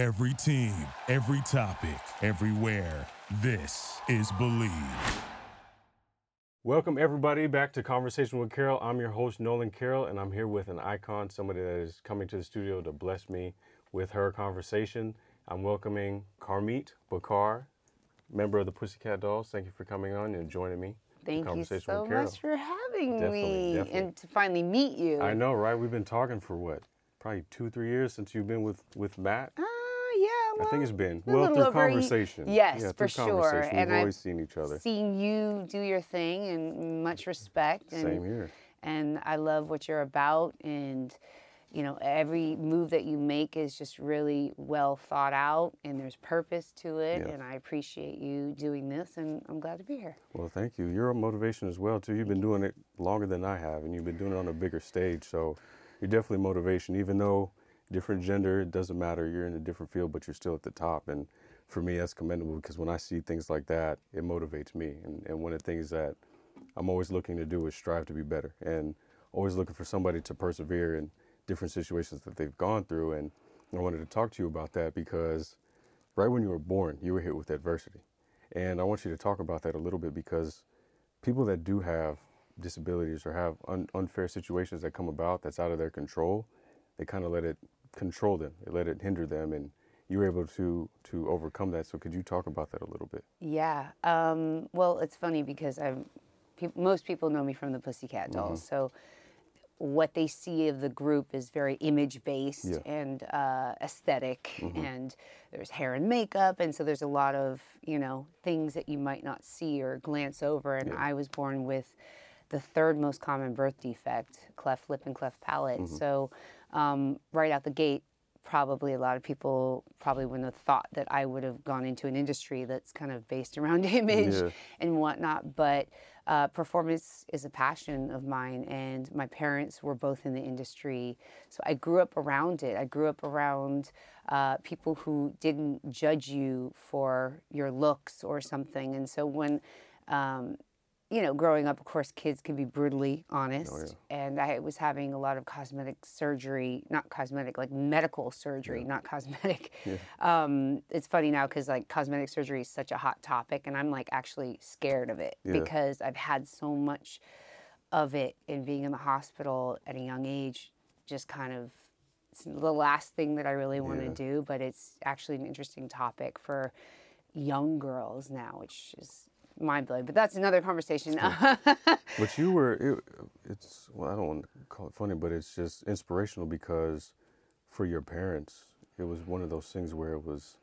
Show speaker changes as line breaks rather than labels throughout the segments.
Every team, every topic, everywhere. This is Bleav.
Welcome, everybody, back to Conversation with Carroll. I'm your host, Nolan Carroll, and I'm here with an icon, somebody that is coming to the studio to bless me with her conversation. I'm welcoming Carmit Bachar, member of the Pussycat Dolls. Thank you for coming on and joining me.
Thank you
Conversation
so
with Carroll.
much for having
Definitely,
me
definitely.
and to finally meet you.
I know, right? We've been talking for what? Probably two, three years since you've been with, with Matt.
Yeah.
I think it's been. Well, through
over a ye-
conversation.
Yes,
yeah,
for sure.
conversation.
And
We've
I've
always seen each other.
Seeing you do your thing and much respect. And,
Same here.
And I love what you're about. And, you know, every move that you make is just really well thought out and there's purpose to it.
Yes.
And I appreciate you doing this and I'm glad to be here.
Well, thank you. You're a motivation as well too. You've been doing it longer than I have, and you've been doing it on a bigger stage. So you're definitely motivation. Even though different gender, it doesn't matter. You're in a different field, but you're still at the top. And for me, that's commendable because when I see things like that, it motivates me. And, and one of the things that I'm always looking to do is strive to be better, and always looking for somebody to persevere in different situations that they've gone through. And I wanted to talk to you about that because right when you were born, you were hit with adversity. And I want you to talk about that a little bit because people that do have disabilities or have un- unfair situations that come about that's out of their control, they kind of let it control them. They let it hinder them, and you were able to to overcome that. So could you talk about that a little bit?
Yeah. Um, well, it's funny because I'm. Peop most people know me from the Pussycat Dolls, so what they see of the group is very image based
Yeah.
and uh, esthetic and there's hair and makeup and so there's a lot of you know things that you might not see or glance over and i was born with the third most common birth defect cleft lip and cleft palate so um, right out the gate probably a lot of people probably wouldn't have thought that i would have gone into an industry that's kind of based around image
Yeah.
and whatnot. But uh, performance is a passion of mine, and my parents were both in the industry. So I grew up around it. I grew up around uh, people who didn't judge you for your looks or something. And so when um, you know, growing up, of course, kids can be brutally honest. And I was having a lot of cosmetic surgery, not cosmetic, like medical surgery, not cosmetic. Um, it's funny now because like cosmetic surgery is such a hot topic, and I'm like actually scared of it
Yeah.
because I've had so much of it and being in the hospital at a young age just kind of it's the last thing that I really want to
Yeah.
do, but it's actually an interesting topic for young girls now, which is mind blowing. But that's another conversation.
But you were, it, it's, well, I don't want to call it funny, but it's just inspirational because for your parents, it was one of those things where it was,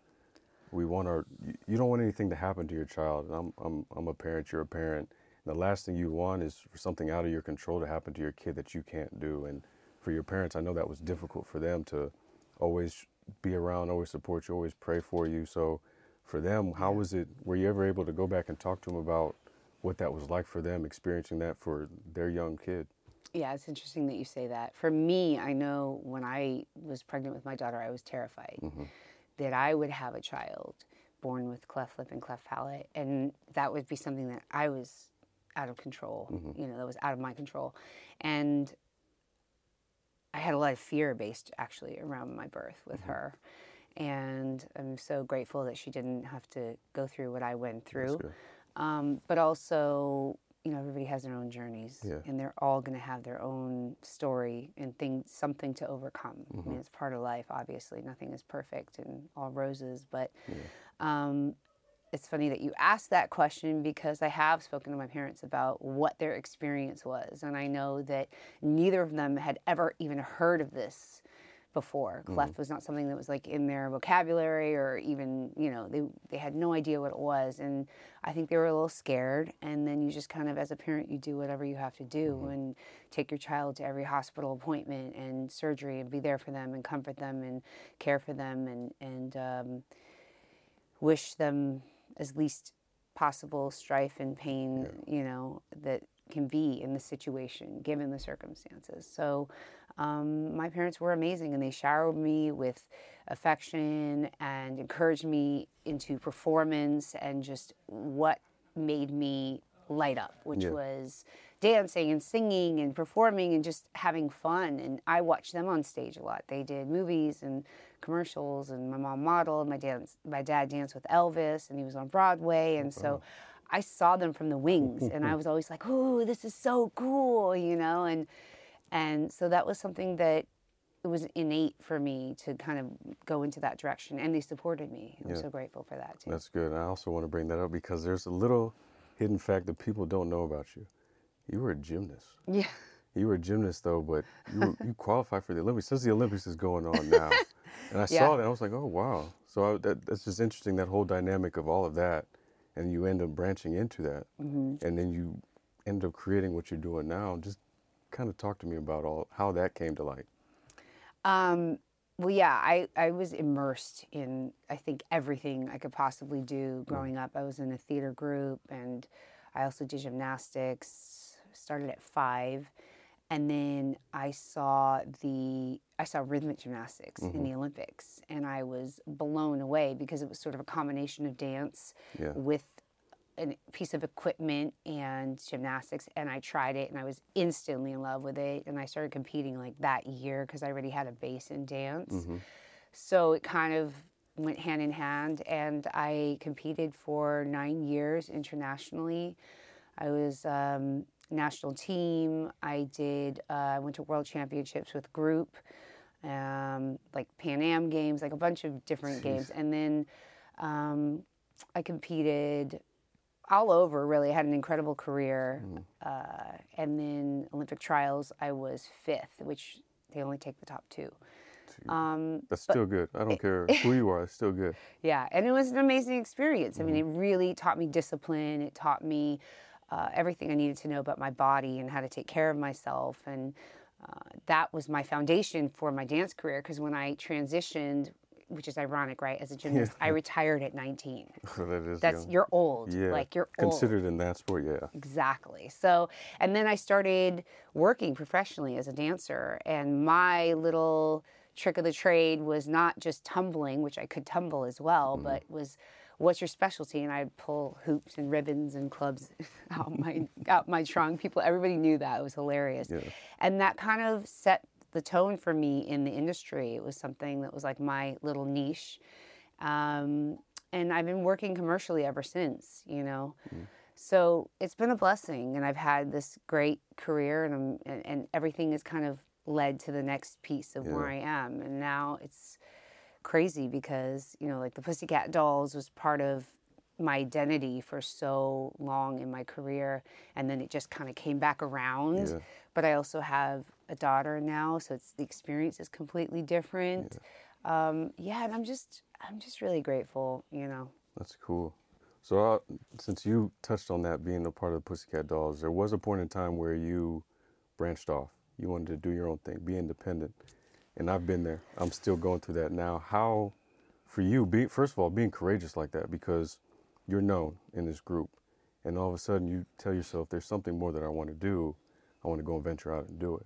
we want our, you- you don't want anything to happen to your child. I'm, I'm, I'm a parent, you're a parent. And the last thing you want is for something out of your control to happen to your kid that you can't do. And for your parents, I know that was difficult for them to always be around, always support you, always pray for you. So for them, how was it, were you ever able to go back and talk to them about what that was like for them, experiencing that for their young kid?
Yeah, it's interesting that you say that. For me, I know when I was pregnant with my daughter, I was terrified mm-hmm. that I would have a child born with cleft lip and cleft palate, and that would be something that I was out of control. Mm-hmm. You know, that was out of my control, and I had a lot of fear based actually around my birth with mm-hmm. her. And I'm so grateful that she didn't have to go through what I went through. Um, but also, you know, everybody has their own journeys,
Yeah.
and they're all going to have their own story and things, something to overcome. I mean, it's part of life. Obviously, nothing is perfect and all roses. But um, it's funny that you asked that question because I have spoken to my parents about what their experience was, and I know that neither of them had ever even heard of this before. Cleft was not something that was like in their vocabulary or even, you know, they they had no idea what it was. And I think they were a little scared. And then you just kind of as a parent you do whatever you have to do and take your child to every hospital appointment and surgery and be there for them and comfort them and care for them and and um, wish them as least possible strife and pain, you know, that can be in the situation given the circumstances. So um, my parents were amazing and they showered me with affection and encouraged me into performance and just what made me light up, which
Yeah.
was dancing and singing and performing and just having fun. And I watched them on stage a lot. They did movies and commercials, and my mom modeled. My dad, my dad danced with Elvis, and he was on Broadway, and so I saw them from the wings, and I was always like, "Oh, this is so cool," you know, and and so that was something that it was innate for me to kind of go into that direction, and they supported me. I'm
Yeah.
so grateful for that too.
That's good. I also want to bring that up because there's a little hidden fact that people don't know about you. You were a gymnast.
yeah.
You were a gymnast though, but you were, you qualified for the Olympics since the Olympics is going on now. And I
Yeah.
saw that I was like, oh wow. So I, that, that's just interesting that whole dynamic of all of that, and you end up branching into that,
Mm-hmm.
and then you end up creating what you're doing now. Just kind of talk to me about all how that came to light.
Um, well, yeah, I, I was immersed in, I think, everything I could possibly do growing up. I was in a theater group and I also did gymnastics, started at five. And then I saw the I saw rhythmic gymnastics in the Olympics, and I was blown away because it was sort of a combination of dance
Yeah.
with a piece of equipment and gymnastics and I tried it and I was instantly in love with it and I started competing like that year because I already had a base in dance. So it kind of went hand in hand and I competed for 9 years internationally. I was um, national team. I did uh, I went to world championships with group um, like Pan Am games, like a bunch of different games and then um, I competed all over really. I had an incredible career. Uh, and then Olympic trials, I was fifth, which they only take the top two. Um,
That's still good. I don't care who you are. It's still good.
yeah, and it was an amazing experience. I mean, it really taught me discipline. It taught me uh, everything I needed to know about my body and how to take care of myself. And uh, that was my foundation for my dance career because when I transitioned, which is ironic, right, as a gymnast, I retired at 19.
that is
That's
young.
you're old.
yeah.
Like you're old.
considered in that sport. Yeah.
Exactly. So, and then I started working professionally as a dancer, and my little trick of the trade was not just tumbling, which I could tumble as well, mm-hmm. but was what's your specialty? And I'd pull hoops and ribbons and clubs out my out my trunk. People, everybody knew that. It was hilarious,
Yeah.
and that kind of set the tone for me in the industry. It was something that was like my little niche. Um, and I've been working commercially ever since, you know. So it's been a blessing, and I've had this great career, and I'm, and, everything has kind of led to the next piece of where I am. And now it's crazy because you know, like the Pussycat Dolls was part of my identity for so long in my career, and then it just kind of came back around.
Yeah.
But I also have a daughter now, so it's the experience is completely different. Yeah. Um, yeah, and I'm just I'm just really grateful, you know.
That's cool. So, uh, since you touched on that being a part of the Pussycat Dolls, there was a point in time where you branched off. You wanted to do your own thing, be independent. And I've been there. I'm still going through that now. How, for you, be, first of all, being courageous like that because you're known in this group. And all of a sudden you tell yourself, there's something more that I want to do. I want to go and venture out and do it.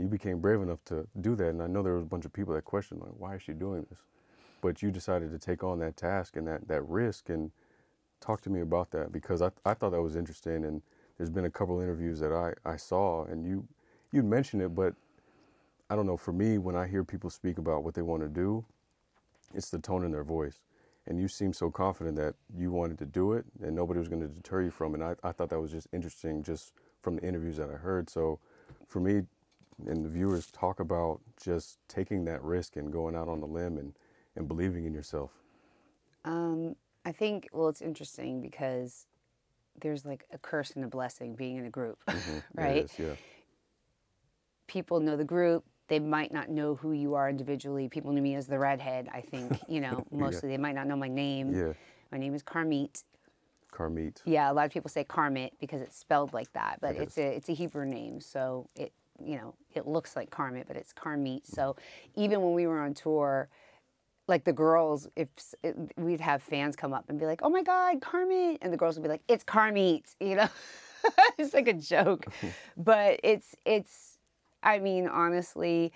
You became brave enough to do that. And I know there was a bunch of people that questioned, like, why is she doing this? But you decided to take on that task and that, that risk and talk to me about that because I, I thought that was interesting and there's been a couple interviews that I, I saw and you you mentioned it but I don't know for me when I hear people speak about what they want to do it's the tone in their voice and you seem so confident that you wanted to do it and nobody was going to deter you from it and I, I thought that was just interesting just from the interviews that I heard so for me and the viewers talk about just taking that risk and going out on the limb and, and believing in yourself
Um, I think well, it's interesting because there's like a curse and a blessing being in a group,
It
right?
is, yeah
People know the group. They might not know who you are individually. People knew me as the redhead. I think you know mostly. They might not know my name.
yeah
My name is Carmit.
Carmeet
Yeah, a lot of people say Carmit because it's spelled like that, but
It
it's a it's a Hebrew name, so it you know it looks like Carmit, but it's Carmit. So even when we were on tour, like the girls, if it, we'd have fans come up and be like, "Oh my God, Carmit," and the girls would be like, "It's Carmit," you know, it's like a joke, but it's it's. I mean, honestly,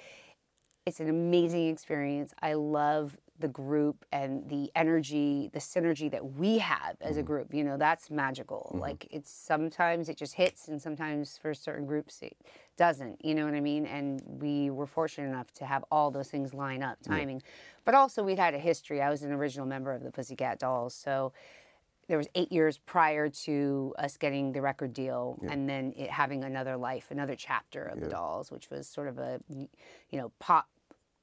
it's an amazing experience. I love the group and the energy, the synergy that we have as a mm-hmm. group. You know, that's magical. Mm-hmm. Like it's sometimes it just hits, and sometimes for certain groups it doesn't. You know what I mean? And we were fortunate enough to have all those things line up, timing. But also we'd had a history. I was an original member of the Pussycat Dolls, so there was eight years prior to us getting the record deal and then it having another life another chapter of the dolls which was sort of a you know pop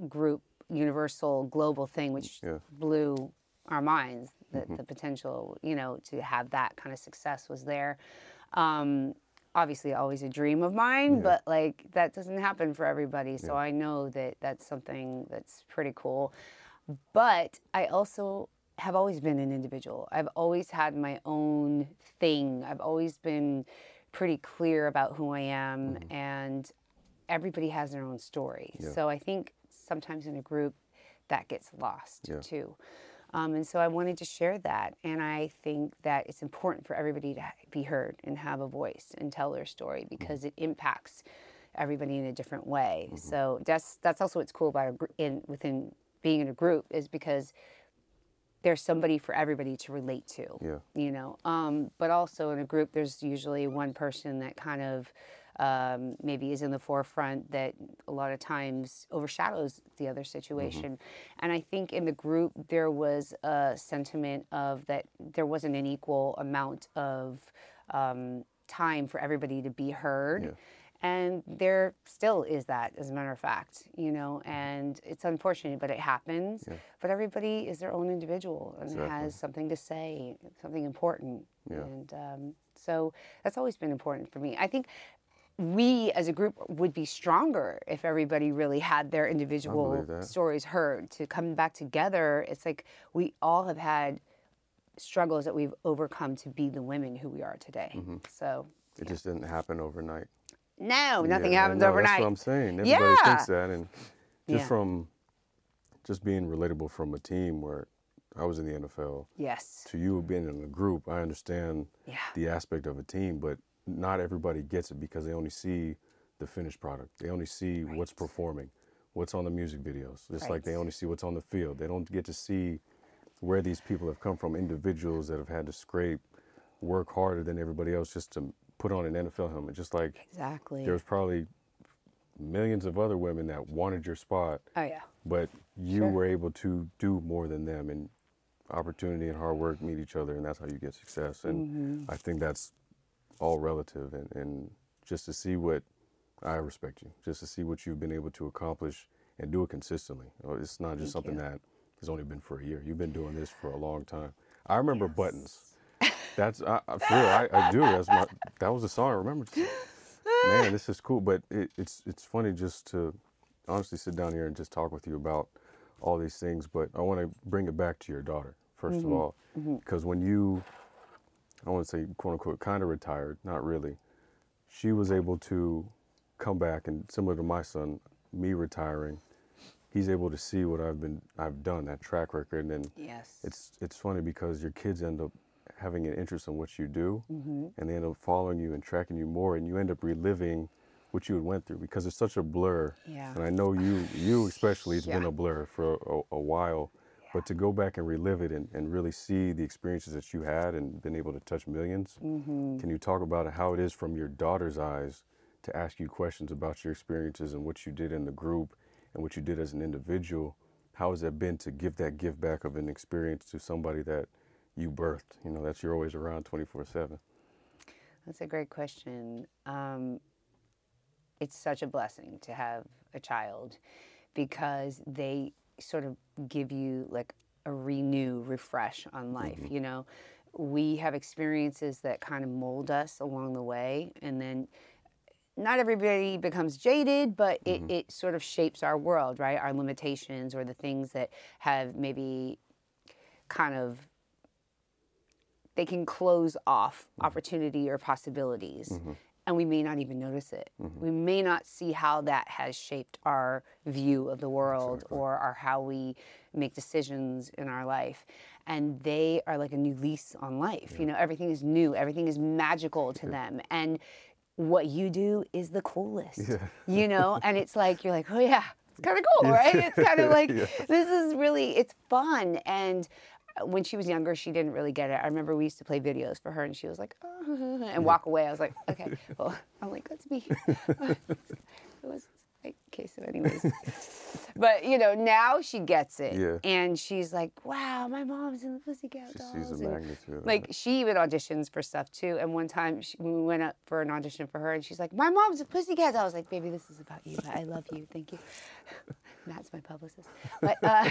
group universal global thing which
Yeah.
blew our minds the, the potential you know to have that kind of success was there um, obviously always a dream of mine but like that doesn't happen for everybody so i know that that's something that's pretty cool but I also have always been an individual. I've always had my own thing. I've always been pretty clear about who I am, mm-hmm. and everybody has their own story. So I think sometimes in a group that gets lost
Yeah.
too. Um, and so I wanted to share that. And I think that it's important for everybody to be heard and have a voice and tell their story because it impacts everybody in a different way. So that's that's also what's cool about a, gr- in within being in a group is because there's somebody for everybody to relate to.
Yeah.
You know, um, but also in a group, there's usually one person that kind of um, maybe is in the forefront that a lot of times overshadows the other situation. And I think in the group, there was a sentiment of that there wasn't an equal amount of um, time for everybody to be heard.
Yeah.
And there still is that, as a matter of fact, you know, and it's unfortunate, but it happens. But everybody is their own individual and
Exactly.
has something to say, something important.
Yeah.
And um, so that's always been important for me. I think we as a group would be stronger if everybody really had their individual stories heard. To come back together, it's like we all have had struggles that we've overcome to be the women who we are today.
Mm-hmm.
So,
It just didn't happen overnight.
no, nothing
Yeah,
happens
know,
overnight.
That's what I'm saying. Everybody
Yeah.
thinks that, and just
Yeah.
from just being relatable from a team where I was in the NFL
Yes.
to you being in a group, I understand
Yeah.
the aspect of a team, but not everybody gets it because they only see the finished product. They only see what's performing, what's on the music videos. Just like they only see what's on the field. They don't get to see where these people have come from, individuals that have had to scrape, work harder than everybody else just to put on an NFL helmet. Just like
Exactly.
there's probably millions of other women that wanted your spot,
oh yeah.
but you
Sure.
were able to do more than them and opportunity and hard work meet each other and that's how you get success and
Mm-hmm.
i think that's all relative and, and just to see what i respect you just to see what you've been able to accomplish and do it consistently. Uh, it's not just something that has only been for a year. You've been doing this for a long time. I remember buttons. That's I, I feel I, I do. That's my that was the song i remember man this is cool but it, it's it's funny just to honestly sit down here and just talk with you about all these things but i want to bring it back to your daughter 1st of all. Because when you i want to say quote unquote kind of retired not really. She was able to come back and similar to my son me retiring he's able to see what i've been i've done that track record and
Yes.
it's it's funny because your kids end up having an interest in what you do mm-hmm. and they end up following you and tracking you more and you end up reliving what you had went through because it's such a blur.
Yeah.
and i know you you especially it's been a blur for a, a while but to go back and relive it and, and really see the experiences that you had and been able to touch 1000000s
Mm-hmm.
can you talk about how it is from your daughter's eyes to ask you questions about your experiences and what you did in the group and what you did as an individual how has that been to give that give back of an experience to somebody that you birthed you know that you're always around 24 7
That's a great question. Um, it's such a blessing to have a child because they sort of give you like a renew, refresh on life. Mm-hmm. You know, we have experiences that kind of mold us along the way, and then not everybody becomes jaded, but it, mm-hmm. it sort of shapes our world, right? Our limitations or the things that have maybe kind of they can close off mm-hmm. opportunity or possibilities and we may not even notice it. We may not see how that has shaped our view of the world or our how we make decisions in our life. And they are like a new lease on life. You know everything is new. Everything is magical to them. And what you do is the coolest you know? And it's like you're like oh yeah it's kind of cool, right? It's kind of like
Yeah.
this is really it's fun. And when she was younger, she didn't really get it. I remember we used to play videos for her, and she was like, "Uh," and walk away. I was like, "Okay, well, I'm like, let's be." it was okay, so anyways, but you know, now she gets it,
Yeah.
and she's like, "Wow, my mom's in the Pussycat
She
Dolls."
sees the magnitude.
like she even auditions for stuff too. And one time she, we went up for an audition for her, and she's like, "My mom's a pussycat." I was like, "Baby, this is about you. But I love you. Thank you." That's my publicist. But uh,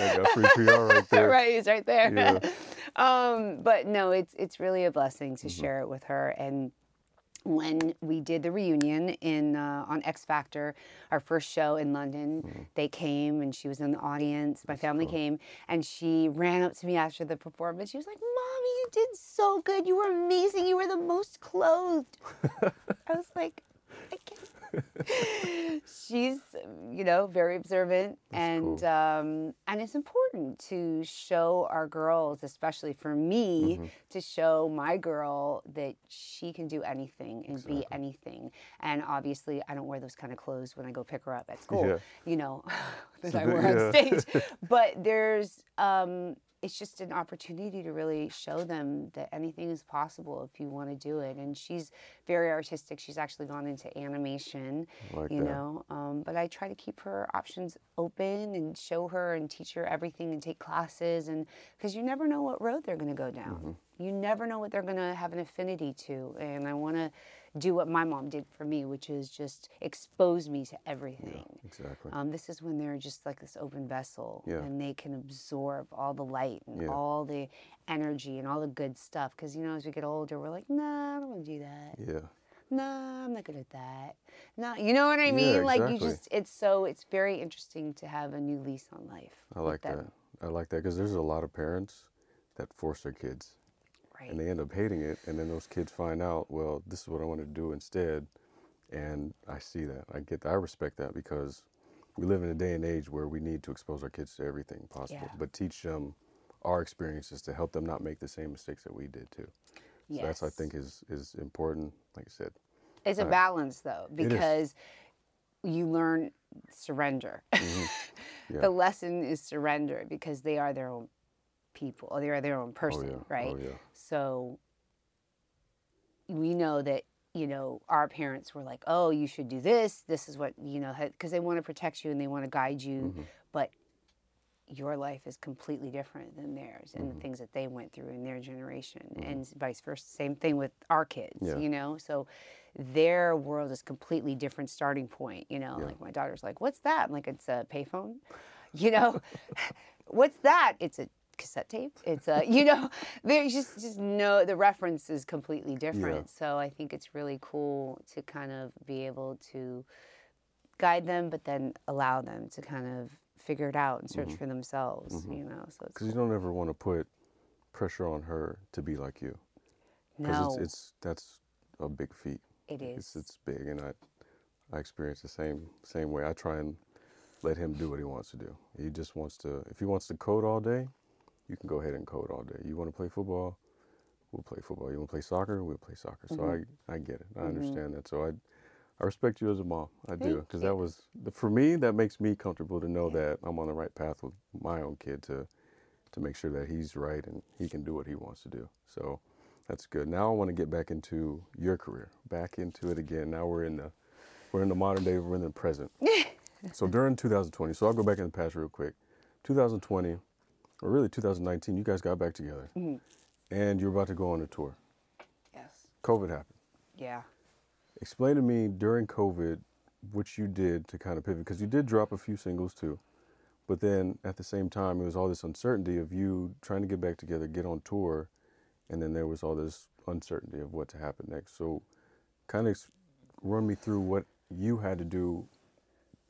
I got free PR right there.
right, he's right there.
Yeah.
um, but no, it's it's really a blessing to
Mm-hmm.
share it with her and. When we did the reunion in uh, on X Factor, our first show in London,
Mm-hmm.
they came and she was in the audience. My family came and she ran up to me after the performance. She was like, "Mommy, you did so good. You were amazing. You were the most clothed." I was like, "I can't." She's, you know, very observant, and
cool.
um, and it's important to show our girls, especially for me,
Mm-hmm.
to show my girl that she can do anything and be anything. And obviously, I don't wear those kind of clothes when I go pick her up at school.
Yeah.
You know, that I wear on stage. But there's, um, it's just an opportunity to really show them that anything is possible if you want to do it. And she's very artistic. She's actually gone into animation,
like
you
that.
know. Um, but I try to keep her options open and show her and teach her everything and take classes. And because you never know what road they're going to go down.
Mm-hmm.
You never know what they're going to have an affinity to. And I want to do what my mom did for me, which is just expose me to everything.
Exactly.
Um, this is when they're just like this open vessel
Yeah.
and they can absorb all the light and
Yeah.
all the energy and all the good stuff. Because, you know, as we get older, we're like, nah, I don't want to do that.
yeah.
Nah, I'm not good at that. No, you know what I
Yeah,
mean? Like, you just, it's so, it's very interesting to have a new lease on life.
I like that. I like that because there's a lot of parents that force their kids
Right.
and they end up hating it and then those kids find out well this is what i want to do instead and i see that i get that i respect that because we live in a day and age where we need to expose our kids to everything possible
Yeah.
but teach them our experiences to help them not make the same mistakes that we did too so that's i think is is important like i said
It's a balance though, because you learn surrender.
Mm-hmm. Yeah.
The lesson is surrender because they are their own people, or they are their own person,
oh yeah
right?
oh yeah
So we know that you know our parents were like, "Oh, you should do this. This is what you know," because they want to protect you and they want to guide you,
Mm-hmm.
but your life is completely different than theirs and
Mm-hmm.
the things that they went through in their generation and vice versa same thing with our kids
Yeah.
you know so their world is completely different starting point you know
Yeah.
like my daughter's like what's that I'm like it's a payphone you know what's that it's a cassette tape. It's a you know there's just just no the reference is completely different. So i think it's really cool to kind of be able to guide them but then allow them to kind of figure it out and search mm-hmm. for themselves mm-hmm. you know so
because you don't ever want to put pressure on her to be like you. Because
no.
it's, it's that's a big feat.
It
it's it's big and I I experience the same same way. I try and let him do what he wants to do. He just wants to if he wants to code all day, you can go ahead and code all day. You want to play football, we'll play football. You want to play soccer, we'll play soccer. So mm-hmm. I I get it. I mm-hmm. understand that. So I I respect you as a mom. I do because that was for me that makes me comfortable to know that I'm on the right path with my own kid to to make sure that he's right and he can do what he wants to do. So that's good. Now I want to get back into your career, back into it again. Now we're in the we're in the modern day, we're in the present. so during 2020, so I'll go back in the past real quick. 2020, or really 2019, you guys got back together, mm-hmm. and you're about to go on a tour.
yes
COVID happened.
yeah
Explain to me during COVID what you did to kind of pivot because you did drop a few singles too, but then at the same time it was all this uncertainty of you trying to get back together, get on tour, and then there was all this uncertainty of what to happen next. So, kind of run me through what you had to do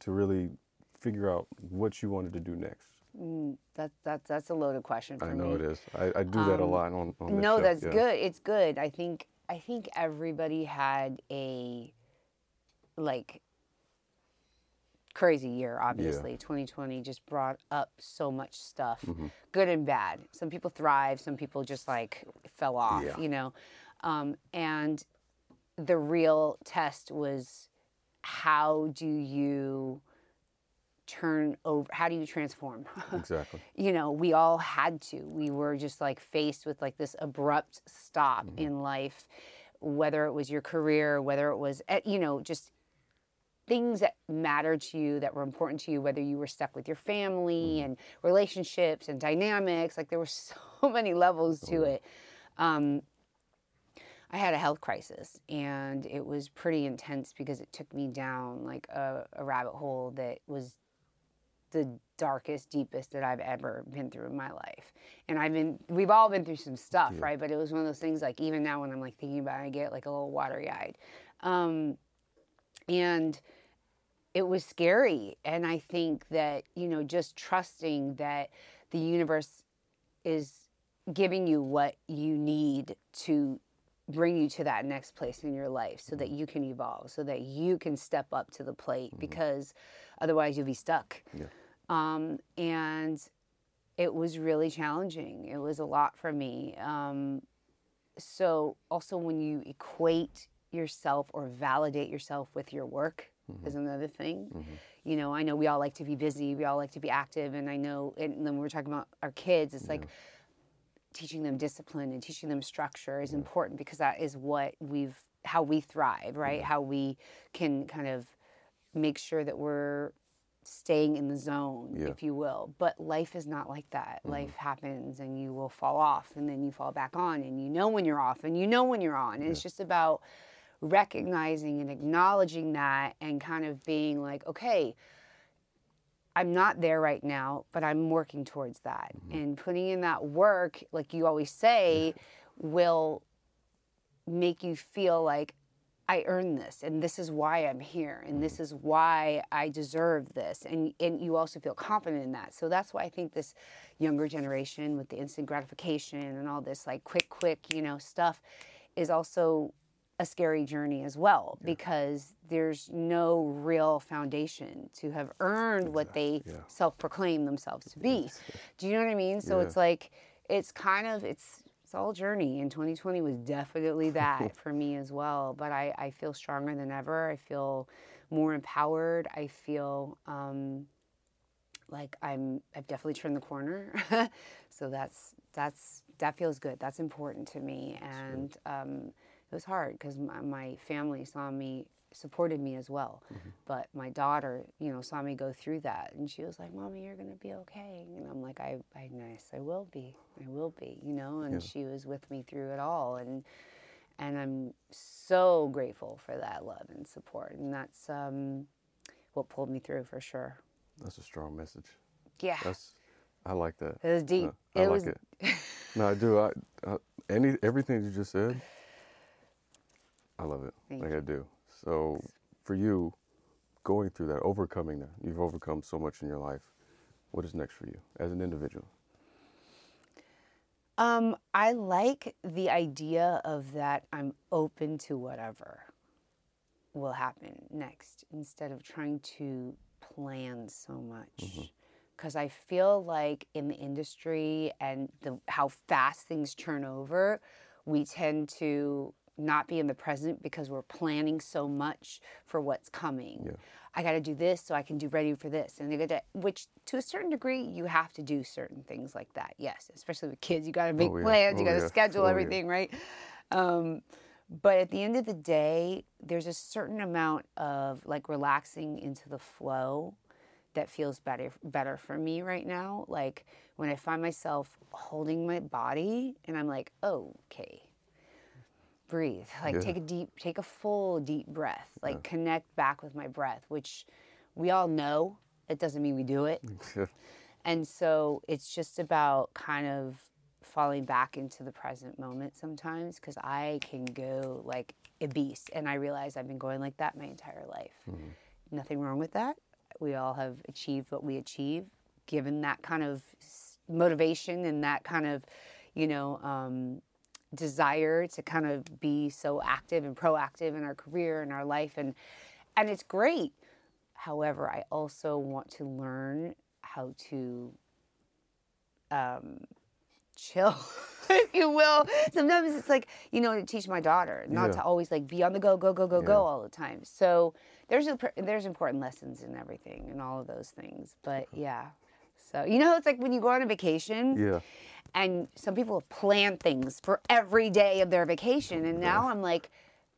to really figure out what you wanted to do next.
That, that that's a loaded question for
I
me
know it is. I, I do that a lot on. on this
no
show,
that's
yeah.
good it's good i think i think everybody had a like crazy year obviously 2020 just brought up so much stuff
Mm-hmm.
good and bad some people thrive some people just like fell off
Yeah.
you know um, and the real test was how do you turn over how do you transform
Exactly.
you know we all had to we were just like faced with like this abrupt stop
Mm-hmm.
in life whether it was your career whether it was eh, you know just things that mattered to you that were important to you whether you were stuck with your family
Mm-hmm.
and relationships and dynamics like there were so many levels to it um, I had a health crisis and it was pretty intense because it took me down like a, a rabbit hole that was the darkest, deepest that I've ever been through in my life. And I've been, we've all been through some stuff,
Yeah.
right? But it was one of those things like even now when I'm like thinking about it, I get like a little watery eyed. Um, and it was scary. And I think that, you know, just trusting that the universe is giving you what you need to bring you to that next place in your life so that you can evolve, so that you can step up to the plate because otherwise you'll be stuck.
Yeah.
Um, and it was really challenging. It was a lot for me. Um, so, also, when you equate yourself or validate yourself with your work is another thing. You know, I know we all like to be busy, we all like to be active, and I know, and then we're talking about our kids, it's like teaching them discipline and teaching them structure is important because that is what we've how we thrive right how we can kind of make sure that we're staying in the zone
Yeah.
if you will. But life is not like that. Mm-hmm. Life happens and you will fall off and then you fall back on and you know when you're off and you know when you're on. And it's just about recognizing and acknowledging that and kind of being like okay I'm not there right now, but I'm working towards that. Mm-hmm. And putting in that work, like you always say, will make you feel like I earned this and this is why I'm here and this mm. is why I deserve this. And and you also feel confident in that. So that's why I think this younger generation with the instant gratification and all this like quick, quick, you know, stuff is also a scary journey as well because there's no real foundation to have earned what they
yeah.
self-proclaim themselves to be. Do you know what I mean? So
Yeah.
it's like it's kind of it's it's all journey and 2020 was definitely that for me as well. But I, I feel stronger than ever. I feel more empowered. I feel um, like I'm I've definitely turned the corner. so that's that's that feels good. That's important to me. And um, it was hard because my, my family saw me supported me as well but my daughter you know saw me go through that and she was like mommy you're gonna be okay and i'm like i i nice i will be i will be you know and
Yeah.
she was with me through it all and and i'm so grateful for that love and support and that's um what pulled me through for sure
That's a strong message.
yeah
That's I like that.
it was deep
I
it
like
was
it. No, I do. I, I any everything you just said. I love it.
Thank
like I do. So for you, going through that, overcoming that, you've overcome so much in your life. What is next for you as an individual?
Um, I like the idea of that I'm open to whatever will happen next instead of trying to plan so much. Because I feel like in the industry and the how fast things turn over, we tend to not be in the present because we're planning so much for what's coming.
Yeah.
I got to do this so I can do ready for this, and gotta, which to a certain degree you have to do certain things like that. Yes, especially with kids, you got to make
yeah.
plans, you
Oh,
got to
yeah.
schedule
Oh,
everything, right? Um, but at the end of the day, there's a certain amount of like relaxing into the flow that feels better better for me right now. Like when I find myself holding my body and I'm like, oh, okay, breathe. Like
Yeah.
take a deep, take a full deep breath. Like connect back with my breath, which we all know. It doesn't mean we do it. And so it's just about kind of falling back into the present moment sometimes because I can go like a beast. And I realize I've been going like that my entire life. Nothing wrong with that. We all have achieved what we achieve, given that kind of motivation and that kind of, you know, um, desire to kind of be so active and proactive in our career and our life. And, and it's great. However, I also want to learn how to um, chill. if you will. Sometimes it's like, you know, to teach my daughter not
Yeah.
to always like be on the go, go, go, go,
Yeah.
go all the time. So there's a, there's important lessons in everything and all of those things. But yeah. So you know, it's like when you go on a vacation
Yeah.
and some people plan things for every day of their vacation and now i'm like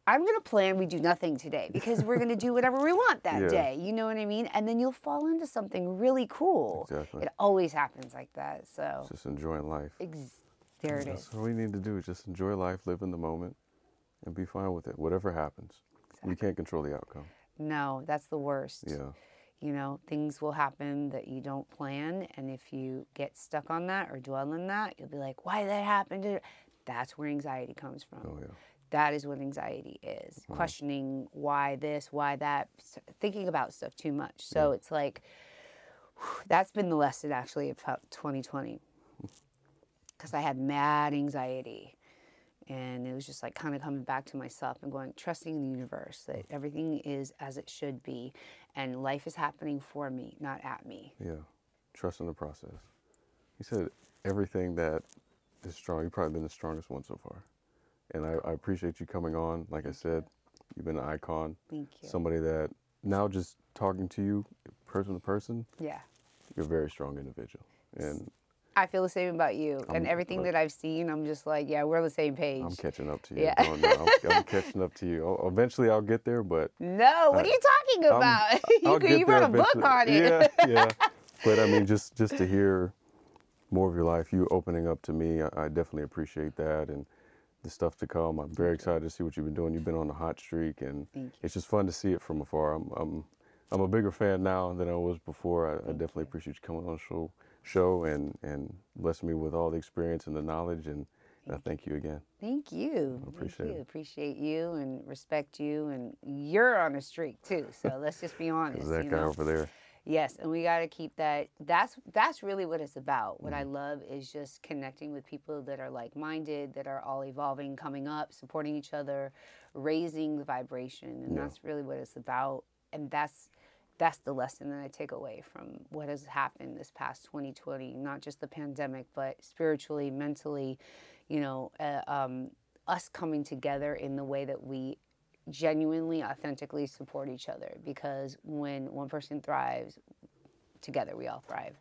i'm going to plan we do nothing today because we're going to do whatever we want that
Yeah.
day you know what i mean and then you'll fall into something really cool
Exactly.
it always happens like that so
Just enjoying life.
ex- there it
That's
is
all we need to do is just enjoy life, live in the moment, and be fine with it. Whatever happens, you can't control the outcome.
no that's the worst
Yeah.
You know things will happen that you don't plan and if you get stuck on that or dwell in that you'll be like why did that happen? That's where anxiety comes from.
Oh yeah.
that is what anxiety is. Questioning why this why that thinking about stuff too much. So it's like that's been the lesson actually about 2020 because i had mad anxiety and it was just like kind of coming back to myself and going trusting in the universe that everything is as it should be and life is happening for me not at me
Yeah. Trust in the process. You said everything that is strong. You've probably been the strongest one so far. And I, I appreciate you coming on. Like I said, you've been an icon.
thank you
Somebody that now just talking to you person to person,
yeah
you're a very strong individual. And
i feel the same about you and
I'm-
everything
look-
that i've seen i'm just like yeah we're on the same page
I'm catching up to you.
Yeah.
I'm, I'm catching up to you. Eventually I'll get there, but
No, what are you talking about? You you wrote a book on it.
Yeah, yeah. But I mean, just just to hear more of your life, you opening up to me, I, I definitely appreciate that, and the stuff to come. I'm very excited to see what you've been doing. You've been on a hot streak, and it's just fun to see it from afar. I'm I'm I'm a bigger fan now than I was before. I, I definitely appreciate you coming on the show show and and blessing me with all the experience and the knowledge, and I thank you again.
Thank you.
appreciate
Thank you. Appreciate you and respect you. And you're on a streak too. So let's just be honest.
that
you
guy
know?
over there.
Yes, and we got to keep that. That's that's really what it's about. What I
Mm-hmm.
love is just connecting with people that are like-minded, that are all evolving, coming up, supporting each other, raising the vibration, and
Yeah.
that's really what it's about. And that's that's the lesson that I take away from what has happened this past 2020. Not just the pandemic, but spiritually, mentally, you know, uh, um, us coming together in the way that we genuinely, authentically support each other because when one person thrives, together we all thrive.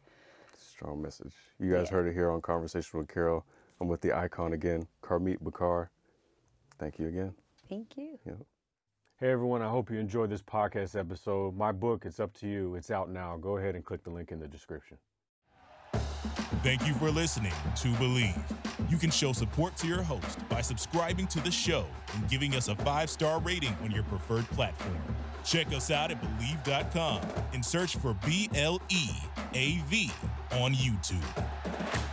Strong message. You guys
Yeah.
heard it here on Conversation with Carroll. I'm with the icon again, Carmit Bachar. Thank you again.
Thank you.
Hey everyone, I hope you enjoyed this podcast episode. My book, It's Up to You, it's out now. Go ahead and click the link in the description.
Thank you for listening to Bleav. You can show support to your host by subscribing to the show and giving us a five star rating on your preferred platform. Check us out at Bleav.com and search for B L E A V on YouTube.